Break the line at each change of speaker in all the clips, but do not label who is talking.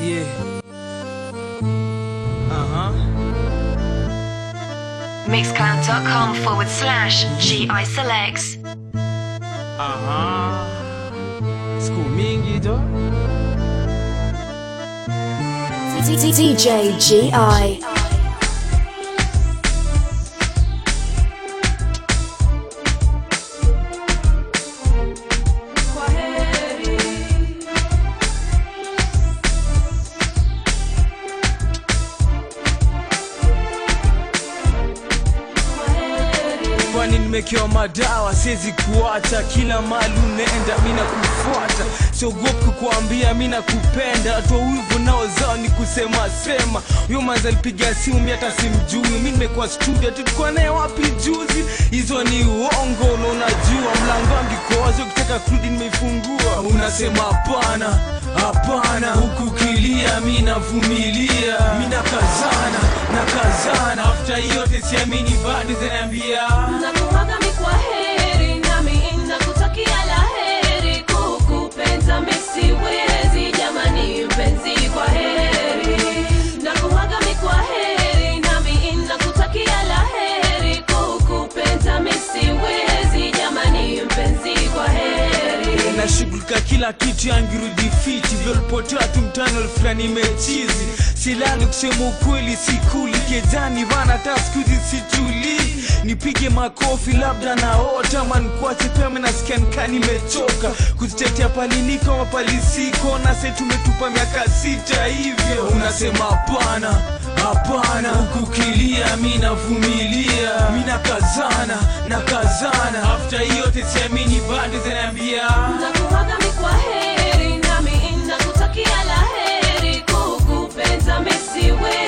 Yeah. Uh huh.
Mixcloud.com forward slash GI selects.
Uh huh. Siku mingi to.
DJ GI.
Kwani nimekewa madawa siwezi kuacha. Kila mali unaenda mina kufuata siogopi kukuambia mina kupenda toa wivu nao zao ni kusema sema. Huyo manza alipiga simu mi hata simjui. Mi nimekuwa studio tulikuwa naye wapi juzi? Hizo ni uongo na unajua mlango wangu iko wazi ukitaka kurudi nimeifungua. Unasema hapana hapana, huku kilia minavumilia, minakazana na kazana, after yote siamini, bado
zaniambia.
Nashughulika kila kitu yangirudi fiti. Vyolipotea tu mtani fulani mechizi silali kusema ukweli sikuli kejani. Vana hata skuzi situlii nipige makofi labda naota. Mankwache pema nasikia nimechoka. Kuzitetea paliliko mapalisiko na tumetupa miaka sita hivyo. Unasema hapana Hapana, ukukilia mina vumilia, mina kazana na kazana. After hiyo tesiamini bado
zinaniambia nitakuaga kwa heri, nami nitakutakia la heri, kukupenda
mesiwe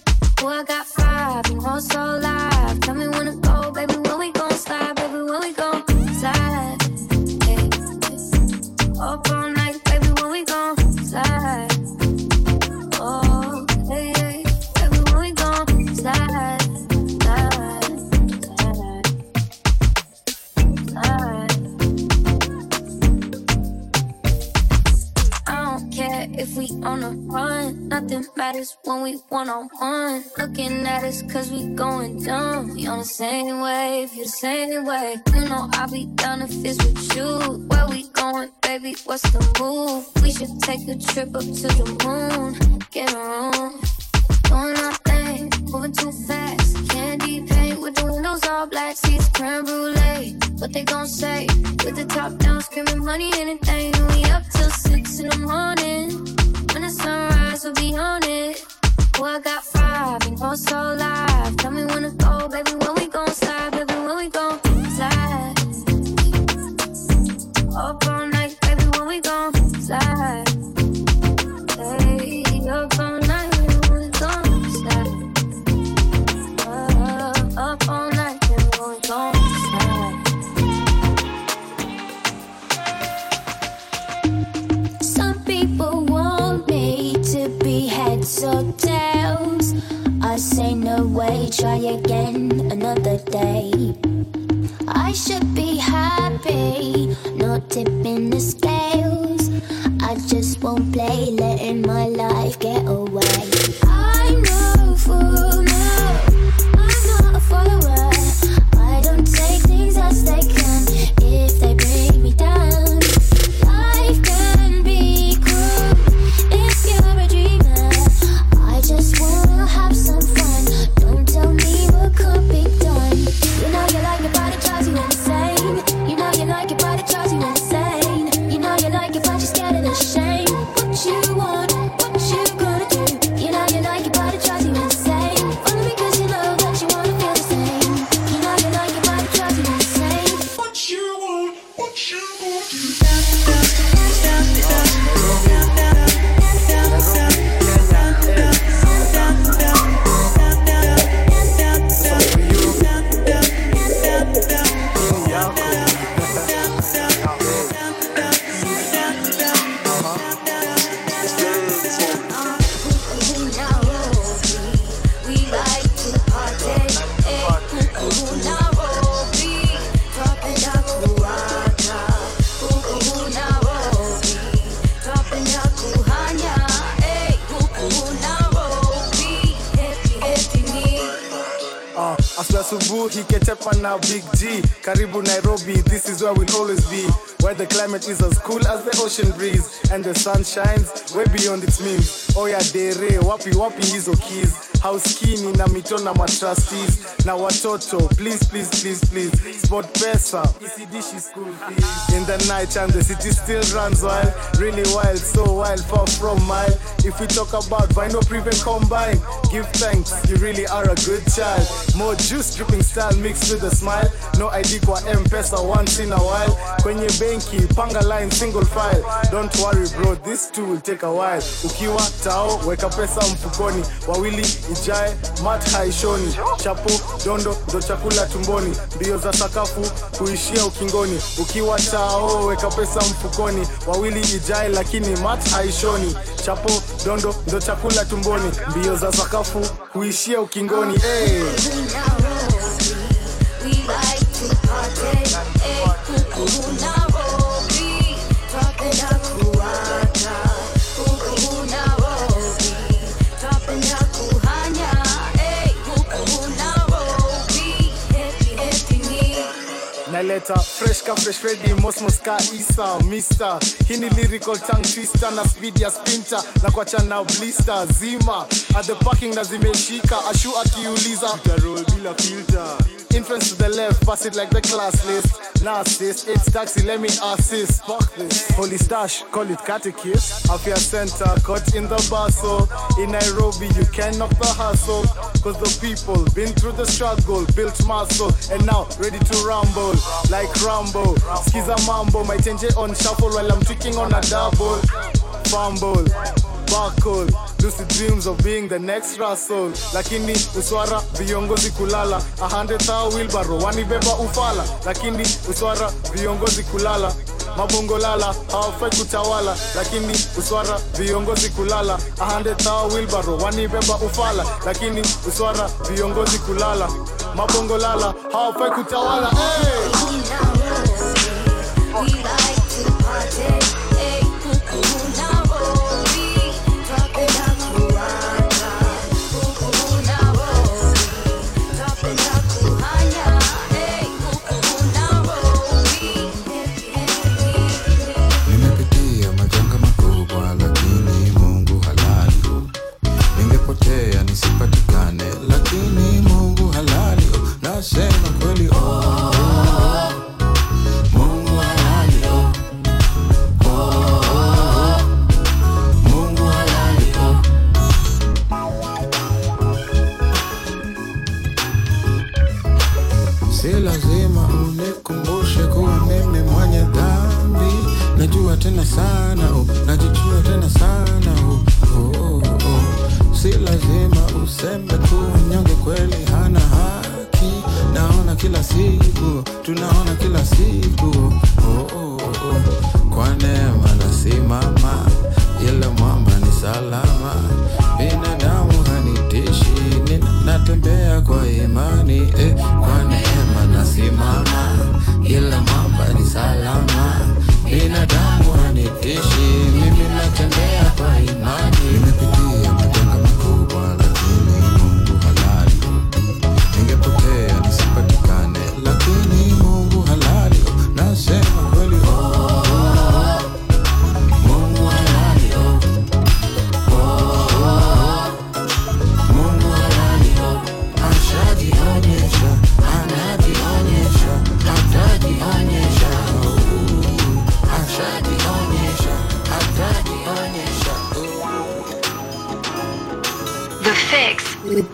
Oh, I got five, and all so live. Tell me when to go, baby. When we gon' slide, baby. When we gon' slide. Hey. Up all night, baby. When we gon' slide. If we on a run. Nothing matters when we one on one. Looking at us cause we going dumb. We on the same wave, you the same way. You know I'll be down if it's with you. Where we going, baby? What's the move? We should take a trip up to the moon. Get room. Doing our thing, moving too fast. All black, seats creme brulee. What they gon' say? With the top down, screaming money, anything. And we up till six in the morning. When the sunrise, we'll be on it. Oh, I got five, and go so live. Tell me when to go, baby. When we gon' slide, baby. When we gon' slide. Up all night, baby. When we gon' slide.
Say no way, try again another day. I should be happy, not tipping the scales. I just won't play, letting my life get away.
Sun shines way beyond its means. Oh Oya dere wapi wapi hizo keys. Hauskini na mito na matrustees. Na watoto please please please please. Sport pesa isidishi school fees. In the night time the city still runs wild. Really wild so wild far from mile. If we talk about vinyl prevent combine give thanks. You really are a good child. More juice dripping style mixed with a smile. No id kwa Pesa once in a while kwenye benki panga line single file. Don't worry bro this too will take a while. Ukiwa tao weka pesa mfukoni. Wawili ijae mat haishoni. Chapo dondo ndo chakula tumboni. Mbio za sakafu kuishia ukingoni. Ukiwa tao weka pesa mfukoni. Wawili ijae lakini mat haishoni. Chapo dondo ndo chakula tumboni. Mbio za sakafu kuishia ukingoni. Hey.
Huku Nairobi,
naleta fresh ka fresh ready mosmos ka isa mister. Hii ni lyrical tongue twister na speed ya sprinter. Na kuacha na blister zima. At the parking na zimeshika ashu akiuliza tutarol bila filter. Influence to the left pass it like the class list narcissist it's taxi let me assist. Fuck this. Holy stash call it catechist. Afya center caught in the bustle. In nairobi you can knock the hustle. Cause the people been through the struggle built muscle. And now ready to rumble like Rambo. Skiza mambo, my tenje on shuffle while I'm tweaking on a double. Fumble, buckle, lucid dreams of being the next Russell. Lakini uswara viongozi kulala, a hundred thou wheelbarrow, wanibeba ufala. Lakini uswara viongozi kulala, mabongo lala hawafai kutawala. Lakini uswara viongozi kulala. A hundred thou wheelbarrow, wanibeba ufala. Lakini uswara viongozi kulala mabongo lala hawafai kutawala hey!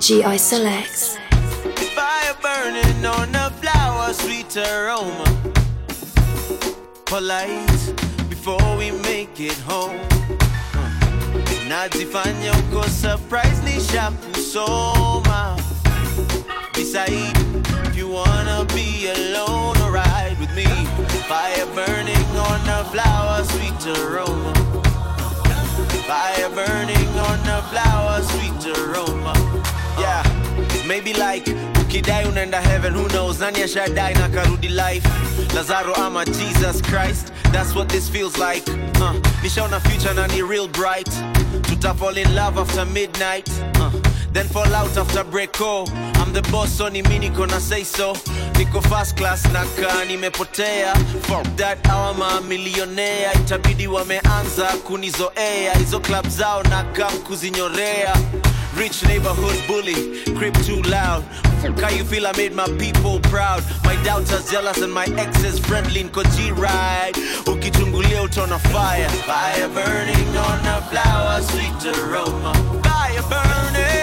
GI Selects.
Fire burning on the flower, sweet aroma. Polite before we make it home. Decide if you wanna be alone or ride with me. Fire burning on flower, sweet aroma. Fire burning on flower, sweet aroma. Yeah, maybe like ukidai unaenda heaven, who knows? Nani ashadai na karudi life? Lazaro ama Jesus Christ? That's what this feels like. Uh, nishaona future na ni real bright. Tuta fall in love after midnight. Uh, then fall out after break. Oh, I'm the boss so ni niko na say so niko first class na kaa nimepotea fuck that awa mamilionea itabidi wameanza kunizoea hizo club zao na kam kuzinyorea Rich neighborhood bully, crib too loud. How you feel I made my people proud? My doubters jealous and my exes friendly. Nko G-ride, ukichungulia utaona fire. Fire burning on a flower, sweet aroma. Fire burning,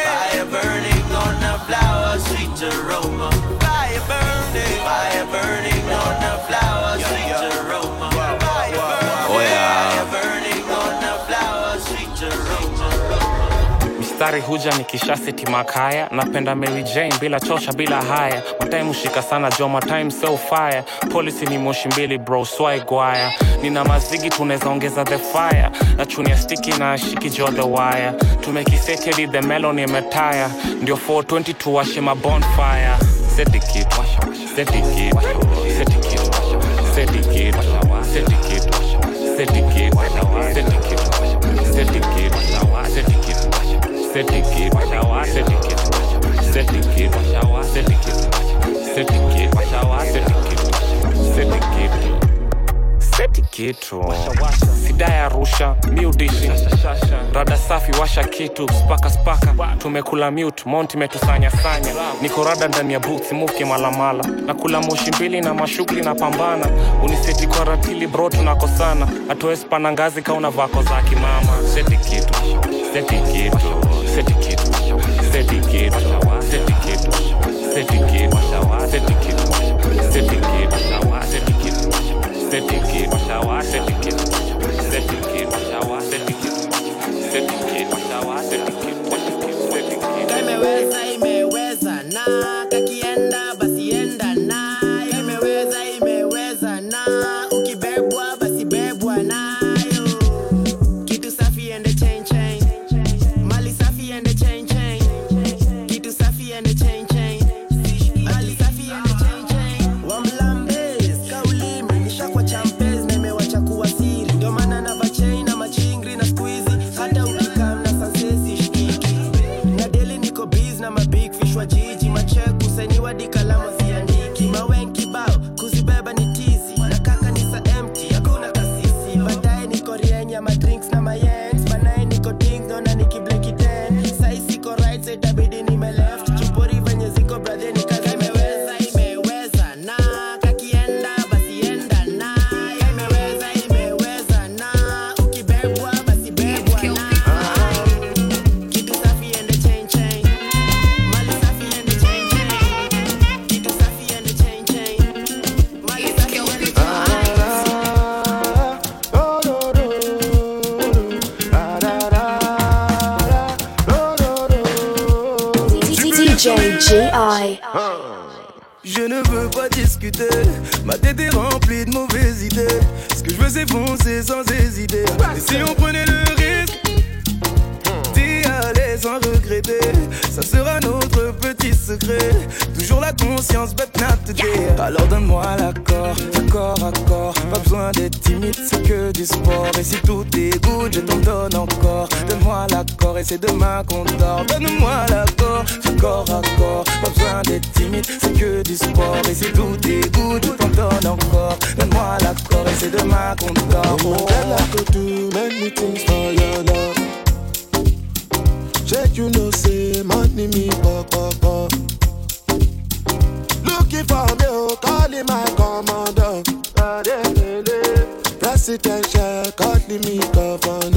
mistari huja nikisha seti makaya napenda mary jane bila chocha bila haya. Matime hushika sana jo, matime so fire. Polisi ni moshi mbili bro swaigwaya nina mazigi tunaweza ongeza the fire. Na chunia stiki na shiki jo the wire. Tumekisetedi the melon imetaya ndio 420 tuwashe mabonfire setikit setikit setikit setikit setikit setikit setikit setikit setikit seti kitu sida ya rusha miudishi rada safi washa kitu. Spaka spaka. Tumekula mute. Mont imetusanya sanya. Niko rada ndani ya boots muke malamala. Na kula moshi mbili na mashughuli na pambana. Uniseti kwa ratili bro tunakosana. Hatuwezi pana ngazi kauna vako za kimama. Seti kitu seti kitu seti kitu seti kitu seti kitu seti kitu seti kitu seti kitu seti kitu
Donne-moi l'accord, accord à corps. Pas besoin d'être timide, c'est que du sport. Et si tout good, je t'en donne encore. Donne-moi l'accord et c'est demain qu'on dort.
Oh, girl, I could do many things for your love. Check, you know, say money me pop pop pop. Looking for me, oh, calling my commander. Presidential, calling me governor.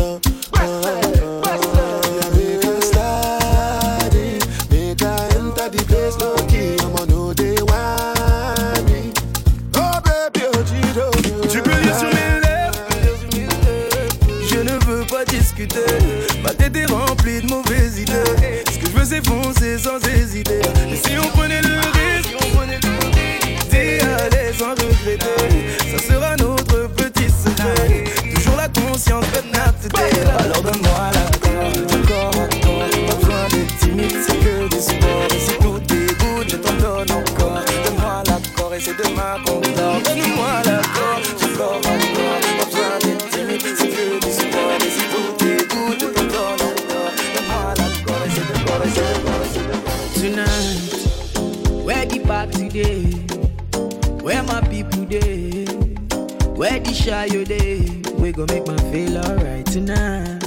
Feel alright tonight.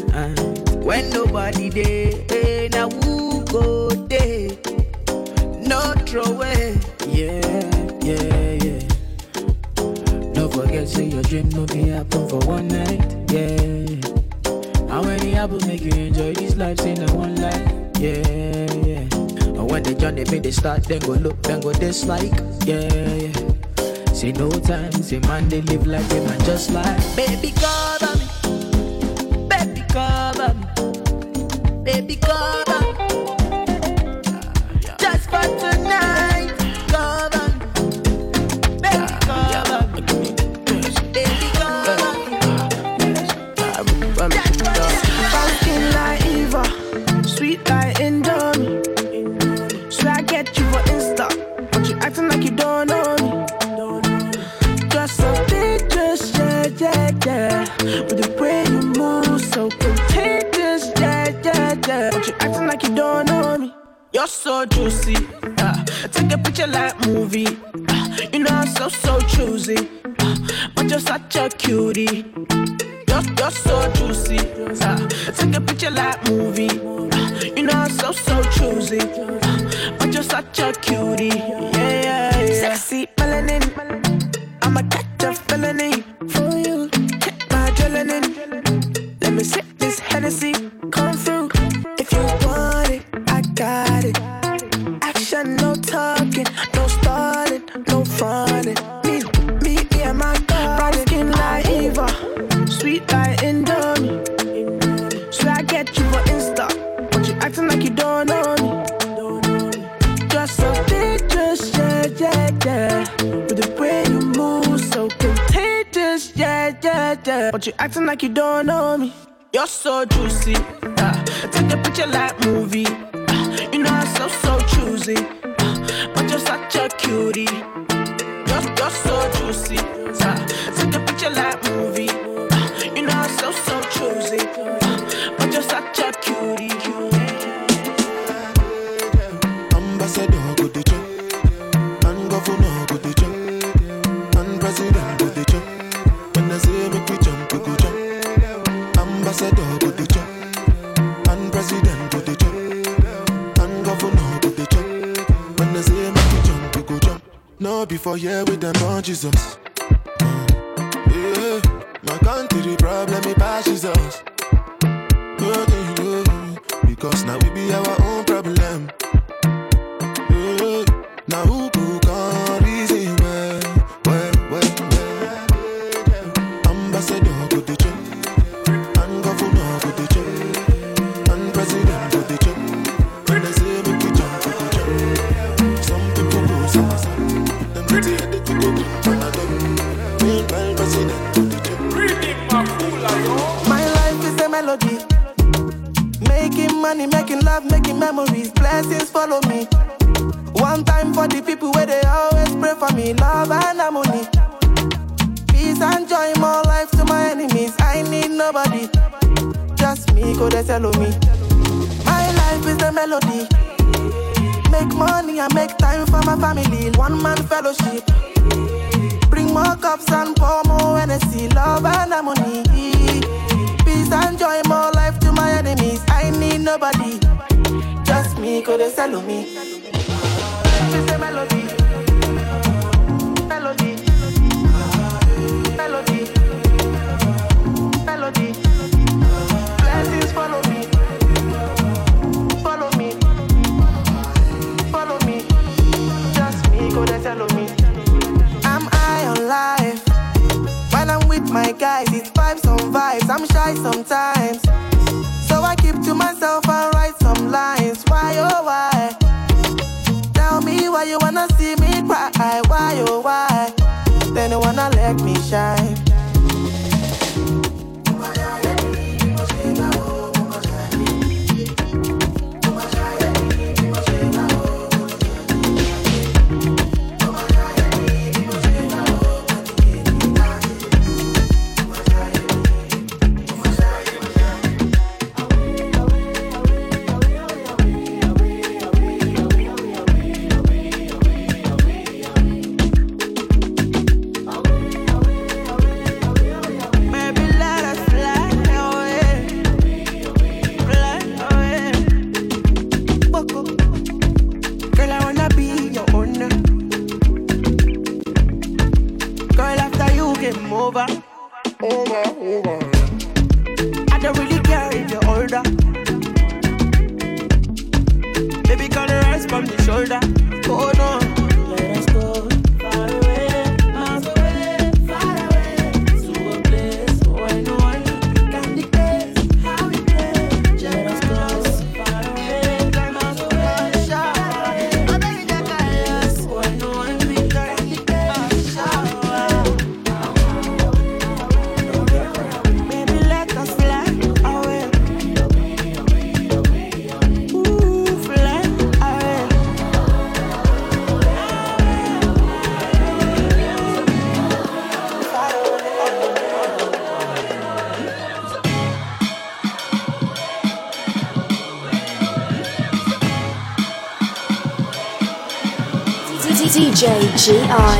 When nobody day, hey, eh, now who go day? No throw away. Yeah, yeah, yeah. Don't forget, say your dream no be happen for one night. Yeah. How many apples make you enjoy this life? Say no one life. Yeah, yeah. And when the journey make they start, then go look, then go dislike. Yeah, yeah. Say no time, say man they live like them man just like baby cover me,
But you acting like you don't know me. You're so juicy. Uh, take a picture like movie. Uh, you know I'm so so choosy. Uh, but you're such a cutie. You're, you're so juicy. Uh,
Before here with them on Jesus. Yeah, my country problem it passes us. Because now we be our
memories. Blessings follow me. One time for the people where they always pray for me. Love and harmony. Peace and joy, more life to my enemies. I need nobody. Just me, go they tell me. My life is a melody. Make money and make time for my family. One man fellowship. Bring more cups and pour more energy. Love and harmony. Peace and joy, more life to my enemies. I need nobody. Me, go they tell me. It's a melody. Melody. Melody. Melody. Blessings follow me. Follow me. Follow me. Just me, me. I'm high on life. When I'm with my guys, it's vibes on vibes. I'm shy sometimes. So I keep to myself and write some lines. Why, oh, why? Tell me why you wanna see me cry. Why, oh, why? Then you wanna let me shine.
G.I.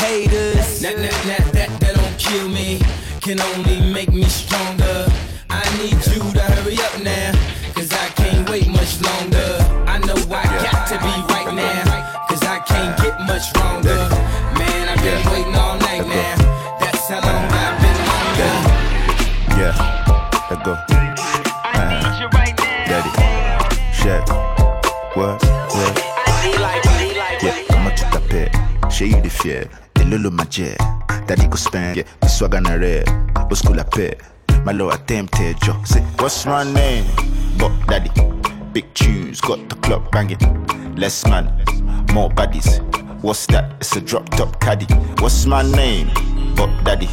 haters. That, that, that, that, that don't kill me, can only make me stronger. I need you to hurry up now, cause I can't wait much longer. I know I got to be right now, cause I can't get much longer. Man, I've been waiting all night now. That's how long I've been longer.
Yeah, let go. Uh, Daddy, Shaq, what, what? Yeah, comment tu t'appelles? J'ai eu des fiers, lolo majeur. Daddy go spend, yeah, the swag on the red. School la paix, my low attempted job. Say, what's my name? But daddy, big tunes, got the club banging. Less man, more baddies. What's that? It's a drop top caddy. What's my name? But daddy,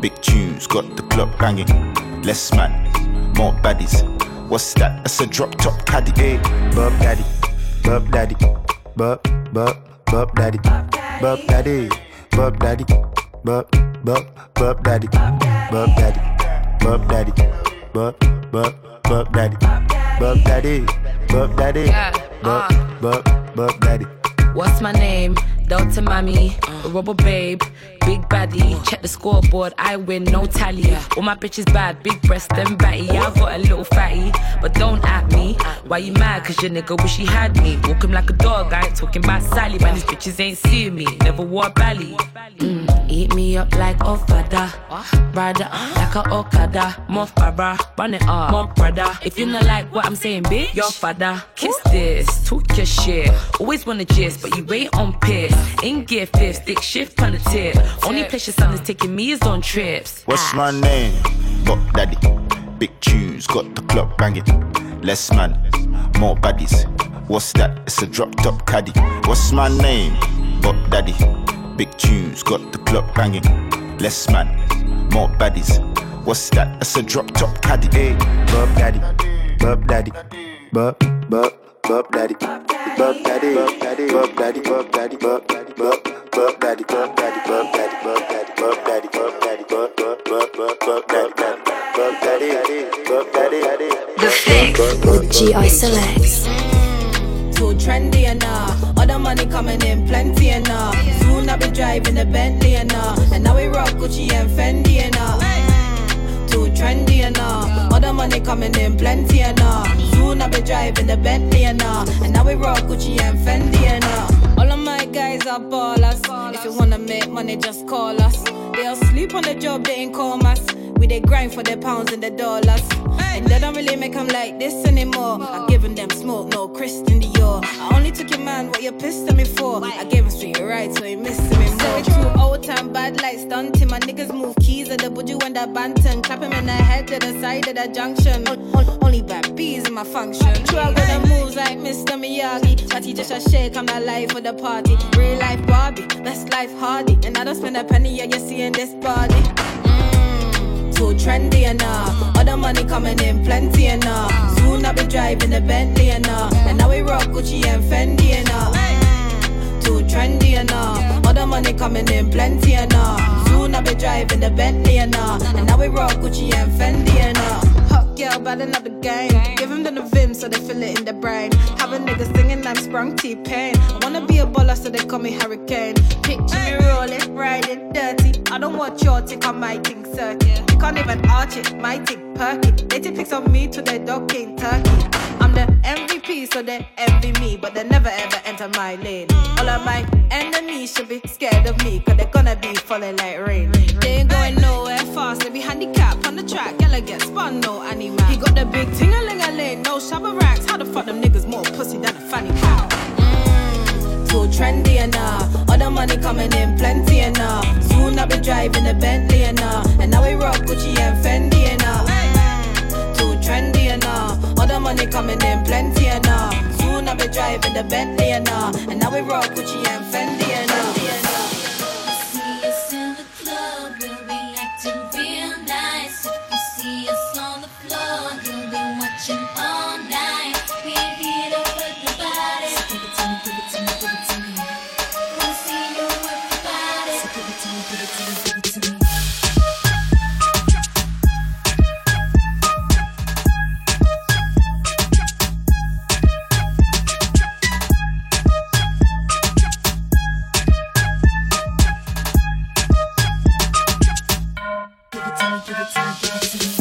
big tunes, got the club banging. Less man, more baddies. What's that? It's a drop top caddy. Hey, Bob daddy, Bob daddy, Bob, Bob, Bob daddy, Bob daddy, Bob daddy, Bob, Bob, bub daddy, bub daddy, bub daddy, bub, Bob, bub daddy, bub daddy, bub daddy, bub, uh. Bob, Bob daddy.
What's my name? Delta Mommy, a Rubber Babe, Big Baddie. Check the scoreboard, I win, no tally. All my bitches bad, big breast and batty. I got a little fatty, but don't at me. Why you mad? Cause your nigga wish he had me. Walk him like a dog, I ain't talking about Sally. Man, these bitches ain't seeing me. Never wore a belly. Mm, eat me up like Ofada. It like a Okada. More Farah, run it up. More brother. If you not like what I'm saying, bitch, your father. Kiss this, talk your shit. Always wanna gist, but you ain't on piss. In gear fifth, stick shift on the tip. Only place your son is taking me is on trips.
What's ah. my name? But daddy, big tunes, got the club banging. Less man, more baddies. What's that? It's a drop top caddy. What's my name? But daddy, big tunes, got the club banging. Less man, more baddies. What's that? It's a drop top caddy. Eh? Hey, Bob daddy, Bob daddy, Bob, Bub, bub daddy, bub daddy, bub daddy, bub daddy, bub daddy, bub daddy, bub, bub daddy, bub daddy, bub daddy, bub daddy, bub daddy, bub daddy, bub, bub, bub, bub, bub daddy, daddy, bub daddy, bub daddy, daddy.
The Fix with GI Selects.
Too trendy and uh, all the money coming in plenty and uh, soon I'll be driving a Bentley and uh, and now we rock Gucci and Fendi and uh, too trendy and all the money coming in plenty and uh, soon I'll be driving the Bentley and uh, and now we rock Gucci and Fendi and uh, all of my guys are ballers. If you wanna make money, just call us. They'll sleep on the job, they ain't call us. We they grind for the pounds and the dollars. And they don't really make them like this anymore. I giving them smoke, no Christian Dior. I only took your man what you pissed at me for. I gave him straight right, so he missed me more. Say true, old time bad like stunting. My niggas move keys at the buju and the banton. Clap him in the head to the side of the junction. On- on- Only bad bees in my function. True, I got the moves like Mr. Miyagi. My teacher just shake, I'm not live for the party. Real life Barbie, best life Hardy. And I don't spend a penny, yeah, you're seeing this body. Too trendy and uh, all the money coming in plenty and uh, soon I'll be driving a Bentley and uh, and now we rock Gucci and Fendi and uh, too trendy and uh, all the money coming in plenty and uh, soon I'll be driving a Bentley and uh, and now we rock Gucci and Fendi hot girl bad the game, give them the vim so they feel it in their brain. Have a nigga singing I'm sprung T-Pain. I wanna be a baller so they call me Hurricane. Picture me rolling, riding dirty. I don't want your tick on my thing circuit. You can't even arch it, my tick perky. They take pics of me to their dog king turkey. I'm the MVP, so they envy me, but they never ever enter my lane. All of my enemies should be scared of me, cause they're gonna be falling like rain. They ain't going nowhere fast, they be handicapped on the track. Yellow get spun, no animal. He got the big ting a ling a ling, no Shabba Ranks. How the fuck them niggas more pussy than a fanny pack? Too trendy and uh, all the money coming in plenty and uh, soon I'll be driving a Bentley and uh, and now we rock Gucci and Fendi and uh, money coming in plenty and uh, soon I'll be driving the Bentley and uh, and now we rock Gucci and Fendi and
Give it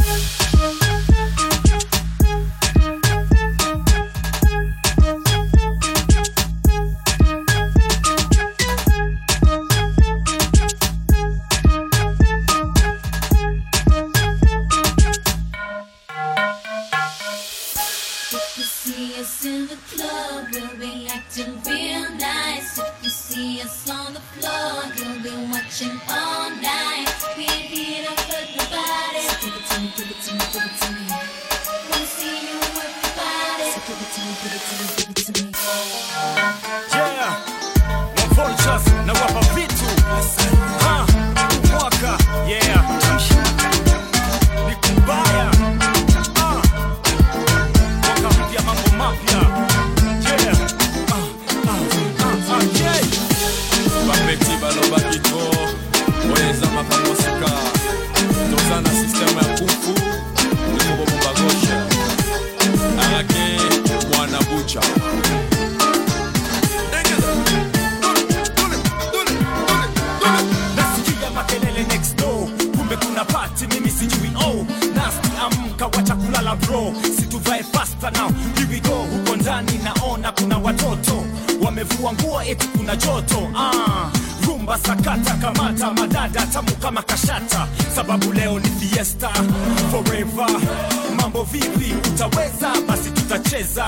basi tutacheza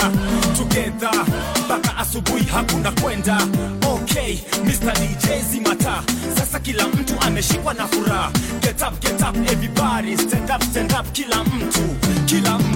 together. Mpaka asubuhi hakuna kwenda. Okay Mr. DJ zimata. Sasa kila mtu ameshikwa na furaha. Get up get up everybody. Stand up stand up kila mtu kila mtu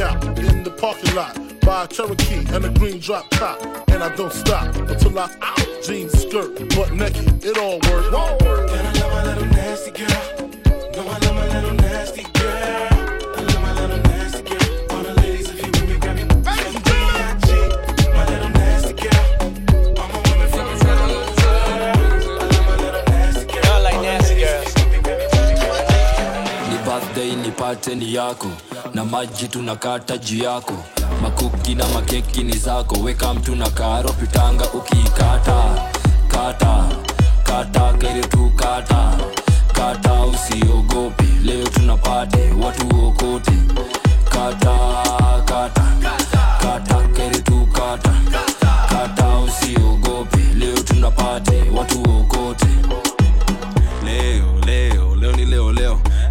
out in the parking lot by a Cherokee and a green drop top. And I don't stop until I out jeans, skirt, butt naked. It all works. And I love my little nasty girl. No, I love my little nasty girl.
kateni yako na maji tunakata juu yako, makuki na makeki ni zako, weka mtu na karo pitanga ukikata. Kata kata kere tu kata. Kata, usiogopi leo tunapate watu okote kata kata kata kere tu kata. Kata, usiogope leo tunapate watu okote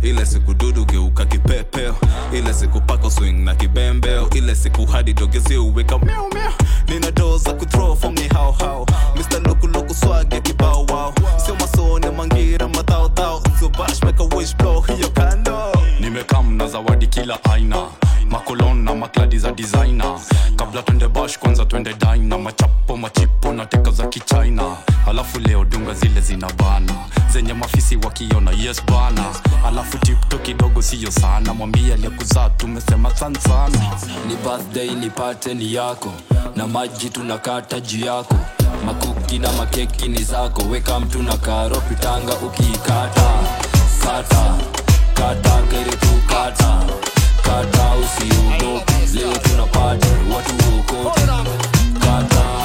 ile siku dudu geuka kipepeo, ile siku pako swing na kibembeo, ile siku hadi dogezi uweka nina doo za kuthrow form ni kibao wao, sio masone mangira matao tao, hiyo kando,
nimekam na zawadi kila aina. Makolon na makladi za designer, kabla twende bash kwanza twende dina, machapo machipo na teka za kichina, halafu leo dunga zile zinabana zenye mafisi wakiona yes bana, alafu tipto kidogo siyo sana, mwambia aliyekuzaa tumesema san sana.
Ni birthday nipate ni yako. Na maji tunakata juu yako. Makuki na makeki ni zako, weka mtu na karo pitanga ukiikata kata kata kere tu kata kata, usiogope. Leo tunapata watu ukota kata.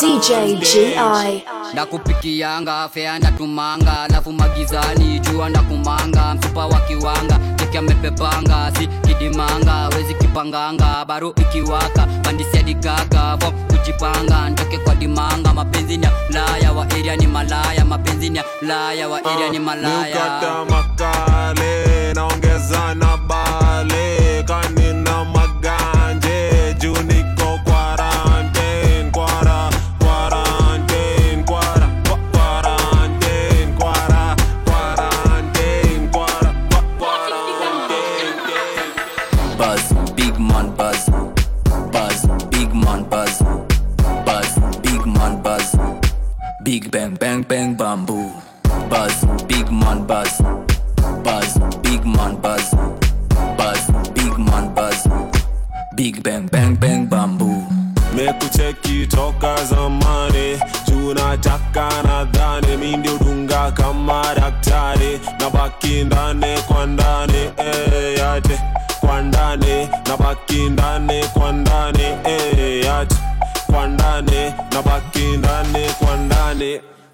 DJ GI.
ndakupikianga fea ndatumanga alafu magizani jua ndakumanga mfupa wa kiwanga amepepanga si kidimanga wezi kipanganga baro ikiwaka pandisiadigaka vo kujipanga ntoke kwa dimanga mapenzi ni ya laya wa eria ni malaya mapenzi ni ya laya wa eria ni malaya
uh, makale naongeza na
Big bang bang bang bamboo.
mekucheki toka zamani tunataka nadhani mi ndio dunga kama daktari na baki ndani kwa ndani eh, yate kwa ndani na baki ndani kwa ndani eh,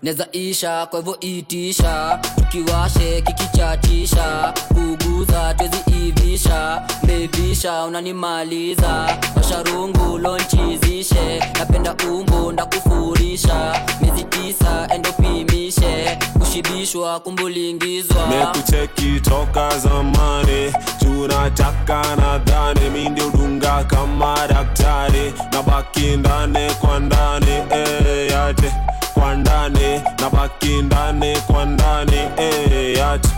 neza isha kwa hivyo itisha. Tukiwashe kikichatisha kuguza twezi ivisha. Mbebisha unanimaliza. Washarungu lonchizishe. Napenda umbu ndakufurisha. Miezi tisa endopimishe kushibishwa kumbulingizwa.
Mekucheki toka zamani. Tunataka nadhani mi ndio kama daktari. Na baki ndani kwa ndani. Eh, yate kwa ndani na baki ndani kwa ndani eh, yate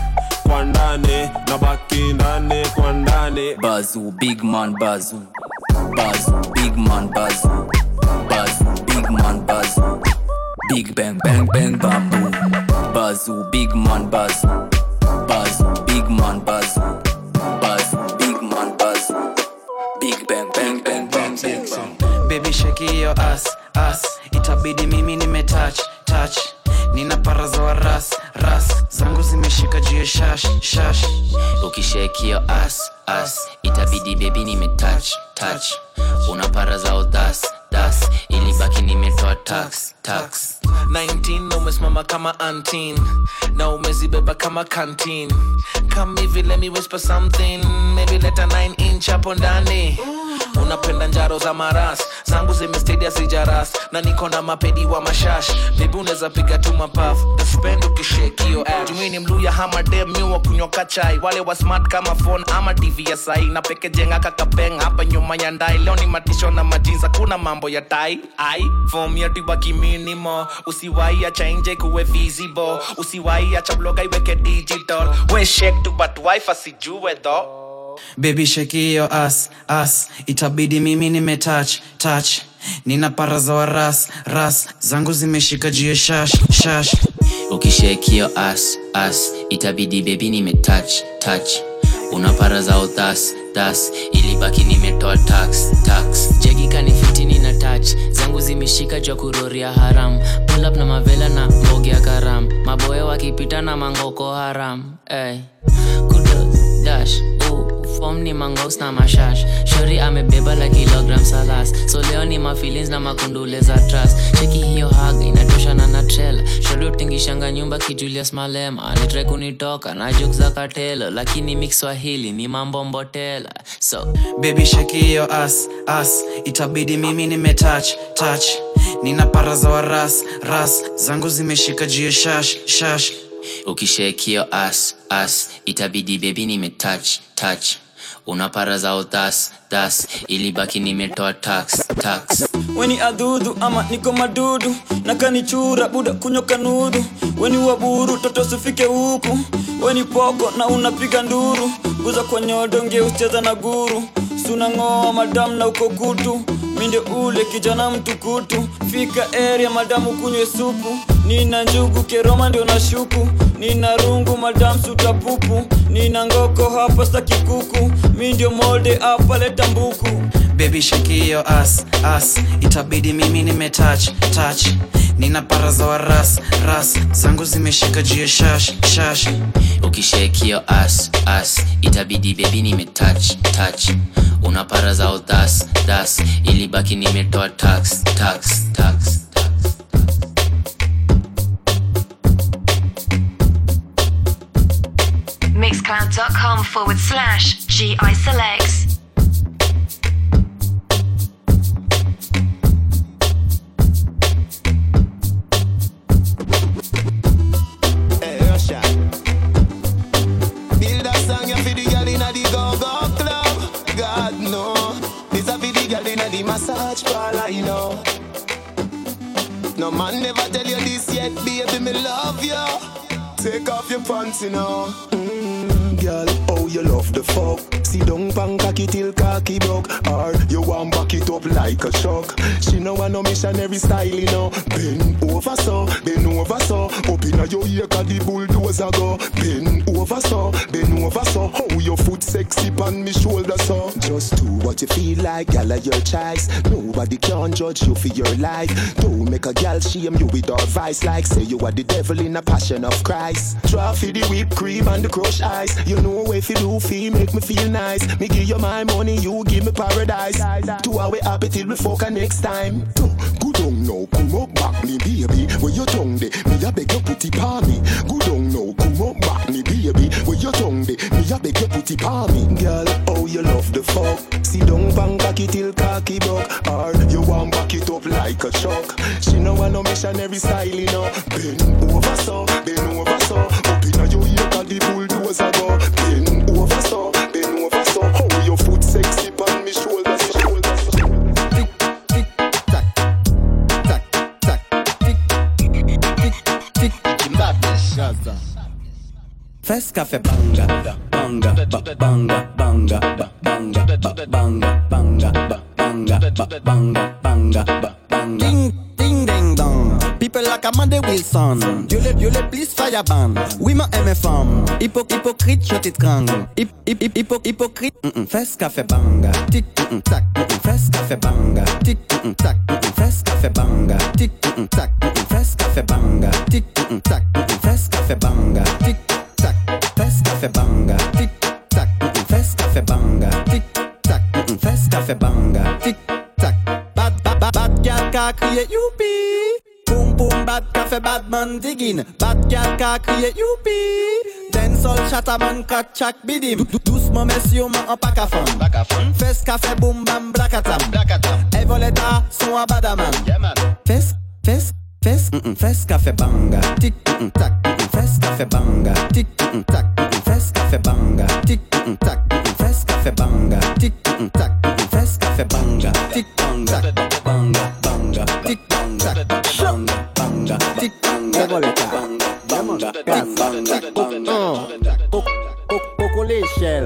kwa ndani na baki ndani kwa ndani
Bazoo, big man bazoo. Bazoo, big man bazoo. Bazoo, big man bazoo. Big bang bang bang bamboo. Bazoo, big man bazoo. Bazoo, big man bazoo. Bazoo, big man bazoo. Big bang bang bang
baby as ass itabidi mimi nimetouch touch nina paraza wa ras ras. Zangu zimeshika juu shash shash.
Ukishekio as as itabidi bebi nimetouch touch una paraza das das. Ilibaki nimetoa tax tax.
19 na umesimama kama antin na umezibeba kama kantin come hivi let whisper something maybe leta 9 inch hapo ndani unapenda njaro za maras zangu zimestadia sijaras. Na niko na mapedi wa mashash bibi unaweza piga tu mapaf naspend ukishekio jumini mluya hama dem mi wa kunyoka chai. Wale wa smart kama phone ama tv ya sai. Na peke jenga kakapeng hapa nyuma ya ndai. Leo ni matisho na majinza kuna mambo ya tai. Ai fom ya tibaki minimo usiwai acha nje kuwe visible usiwai acha bloga iweke digital. We shake tu but wife asijue tho
baby shake your ass ass. Itabidi mimi nime touch nina para za ras ras. Zangu zimeshika juu shash shash.
Ukishekio as as itabidi bebi nime touch una para zao das das ilibaki nimetoa tax tax. Jegi kanifiti na touch. Zangu zimeshika jwa kuroria haram. Pull na mavela na mbogi ya karam. Maboya wakipita na mangoko haram. Hey. kudos dash ooh, fom ni mangos na mashash. Shori amebeba la kilogram salas so leo ni mafilins na makundule za tras cheki hiyo hag inatoshana na trela shori utingishanga nyumba kijulius malema nitre kunitoka na juk za katelo lakini mix swahili ni mambo mbotela. So
bebi sheki hiyo as as itabidi mimi nimetach tach nina para za ras ras. Zangu zimeshika juu shash shash.
Ukishekio as as itabidi bebi nimetouch touch una para za utas das ilibaki nimetoa tax tax.
Weni adhudhu ama niko madudu nakanichura buda kunyoka nudu. weni waburu toto sifike huku. Weni poko na unapiga nduru. Guza kwa nyodo ngeucheza na guru sunang'oa madamu na uko kutu. Minde ule kijana mtukutu. Fika area madamu kunywe supu. Nina njugu keroma ndio na shuku. Nina rungu madamu sutapupu nina ngoko hapa stakikuku mi ndio molde hapa mbuku
baby shake as as itabidi mimi nimetouch touch. Nina para za waras ras zangu zimeshika juu shash shash.
Ukishekio as as itabidi bebi nimetouch touch. Una para zao das das. Ilibaki nimetoa tax tax tax
Mixcloud.com forward slash GI selects.
Your know. Mm, girl, oh you love the fuck. See down pan cocky till cocky broke. Or you want back it up like a truck. She know want no missionary style, you know. Bend over so, bend over so. Up inna your ear 'cause the bulldozer go. Bend over so, bend over so. How your foot sexy pan me shoulder so. Just do what you feel like, gal your choice. Nobody can judge you for your life. Don't make a gal shame you with advice like say you are the devil in a passion of Christ. Try for the whipped cream and the crushed ice. You know if you do feel make me feel nice. Me give you my money, you give me paradise. Two hour happy till we fuck next time. Good on no, come up back me baby. Where your tongue de? Me a beg you put it on me. Good on no, come up back me baby. Where your tongue de? Me a beg you put it on me. Girl, oh you love the fuck. See down bang cocky till cocky buck. Or you want back it up like a truck. She know want no missionary style, you know. Bend over so, bend over so. Up inna your ear the bulldozer go.
Fes ka fe banga, banga, banga, banga, banga, banga, banga, banga, banga, banga, banga.
Ding, ding, ding, dong. People like Amanda Wilson. Dieu le, Dieu le, please fireban. Oui, ma aime femme. Hypo, hypocrite, je t'y trang. Hip, hip, hip, hypo, hypocrite.
Fes ka fe banga. Tic, tac. Fes ka fe banga. Tic, tac. Fes ka fe banga. Tic, tac. Fes ka fe banga. Tic, tac. Fes ka fe banga fait banga, tic tac, fesse qu'a fait banga, tic tac, fesse qu'a fait banga, tic tac.
Bad bad bad bad gal qu'a crié youpi. Boum boum bad qu'a fait badman digging, bad gal qu'a crié youpi. Dancehall chataman qu'a chak bidim. Doucement messieurs man en pack à fond, fesse qu'a fait boom bam blackatam, blackatam. Evoleta son abadaman, yeah
man. Fesse fesse fes, mm-mm, fes café banga, tic, mm-mm, tac, mm-mm, fes café banga, tic, mm-mm, tac, mm-mm, fes café banga, tic, mm-mm, tac, mm-mm, fes café banga, tic, mm-mm, tac, mm-mm, fes café banga, tic, banga, banga, banga, tic, banga, banga, banga, tic, banga, banga, banga, banga,
Coco l'échelle.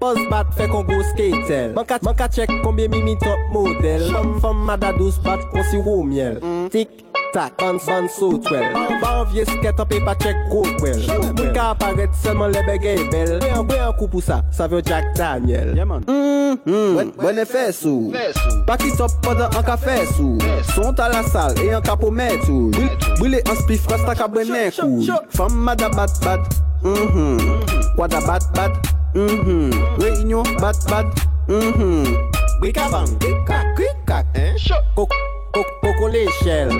Boss bat fait qu'on go skatel. Manka, manka check combien mimi top modèle. Femme, femme, mada douce bat qu'on si miel. Tic, tak, ban san sou twel. Ban vie sket an pe pa chek kou kwel. Mou ka aparet selman le begey e bel. Mwen an bwen an kou pou sa, sa vyo Jack Daniel. Mwen e fè sou. Paki top podan an ka fè sou. Sont a la sal e an ka pou mè tou Bwile an spi fras tak a bwenen kou. Fam mada bat bat. Mm-hmm. Wada bat bat. Mm-hmm. Reynyon bat bat. Mm-hmm. Bwika bang, bwika, kwika, en eh? chok Poko le shell.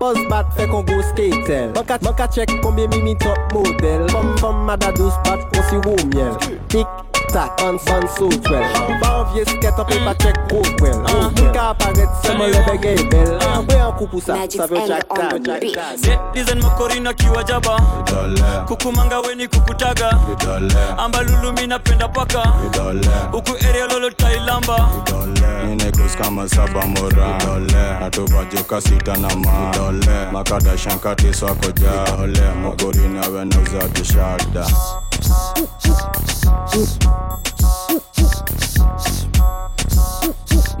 Boz bat fe kon go skater Mwen ka chek konbyen mi mi top model Fom fom mada dos bat konsi wou miel. Tik tak an san sou twel. Ba an vie sket an pe pa chek kokwel ah. An pou ka aparet seman lebe gey e bel. Ah. An pe an kou pou sa, sa vyo chak tam
Dezen makorina kiwa jaba Kuku manga weni kukutaga Amba lulu mina penda paka. Uku area lolo tailamba
Minekus kama saba mora. Natubaji kasita na ma. Makadashan katiswa koja. Makorina wena uza kishada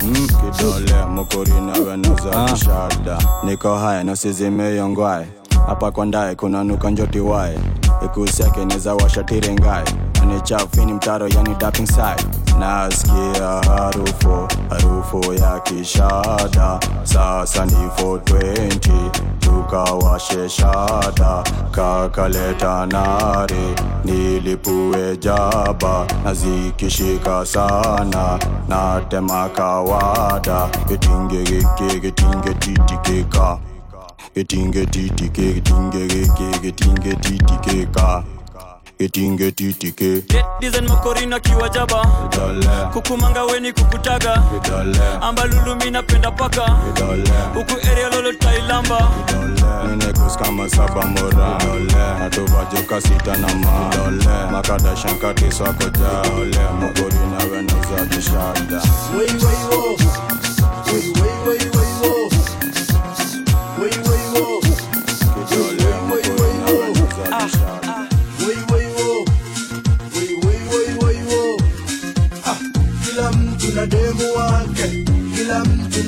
Mm, kidole mokori nawe nauza kishada niko haya nasizimeyongwae hapa kwa ndae kuna nuka njoti wae. Ikusi yake neza washatire mtaro yani dapping side nasikia harufu harufu ya kishada. Sasa ni 420 tukawashe shada. Kakaleta nare nilipue jaba. Nazikishika sana natemakawada kitinge kitinge titike kitinge gike kitinge titikika kitinge titike
dizen makorina kiwa jaba kukumanga weni kukutaga ambalulu minapenda paka huku area lolo tailamba
Ninekus kama saba mora natuvajuka sita na ma makadashankati swako ja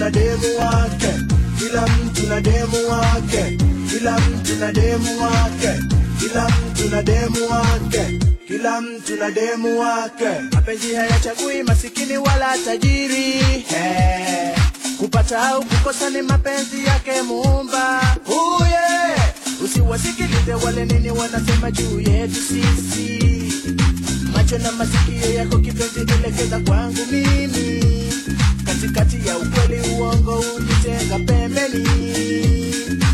na demu wake, kila mtu na demu wake, kila mtu na demu wake, kila mtu na demu wake, kila mtu na demu wake. Mapenzi hayachagui masikini wala tajiri. Hey. Kupata au kukosa ni mapenzi yake Muumba. Oh yeah. Usiwasikilize wale nini wanasema juu yetu sisi. Macho na masikio yako kipenzi elekeza kwangu mimi, katikati ya ukweli uongo ujitenga pembeni.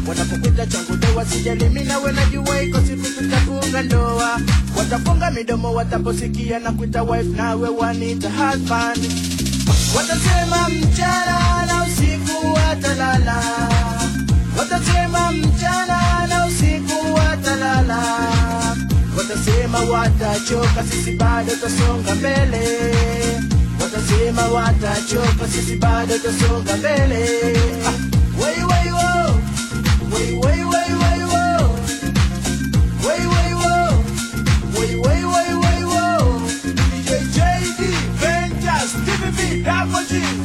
Wanapokuita changu doa, sijali nawe, najua iko siku tutafunga ndoa. Watafunga midomo wataposikia na kuita wife, nawe wanita husband. Watasema mchana na usiku watalala, watasema mchana na usiku watalala, watasema watachoka, sisi bado tasonga mbele, lazima watachoka, sisi bado twasonga mbele.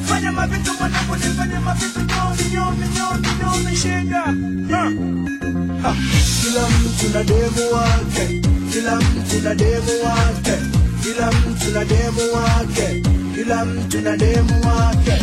Fanya mavitu mwanangu, nifanye mavitu nyoni nyoni nyoni nyoni, shida kila mtu na demu wake, kila mtu na demu wake, kila mtu na demu wake kila mtu na demu wake.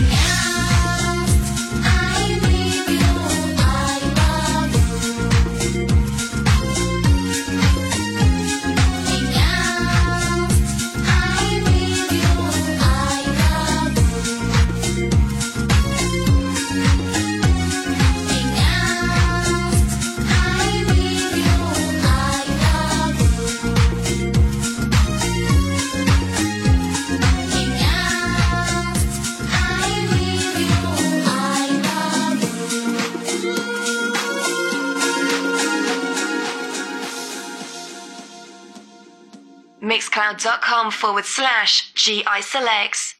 Mixcloud.com forward slash GI selects.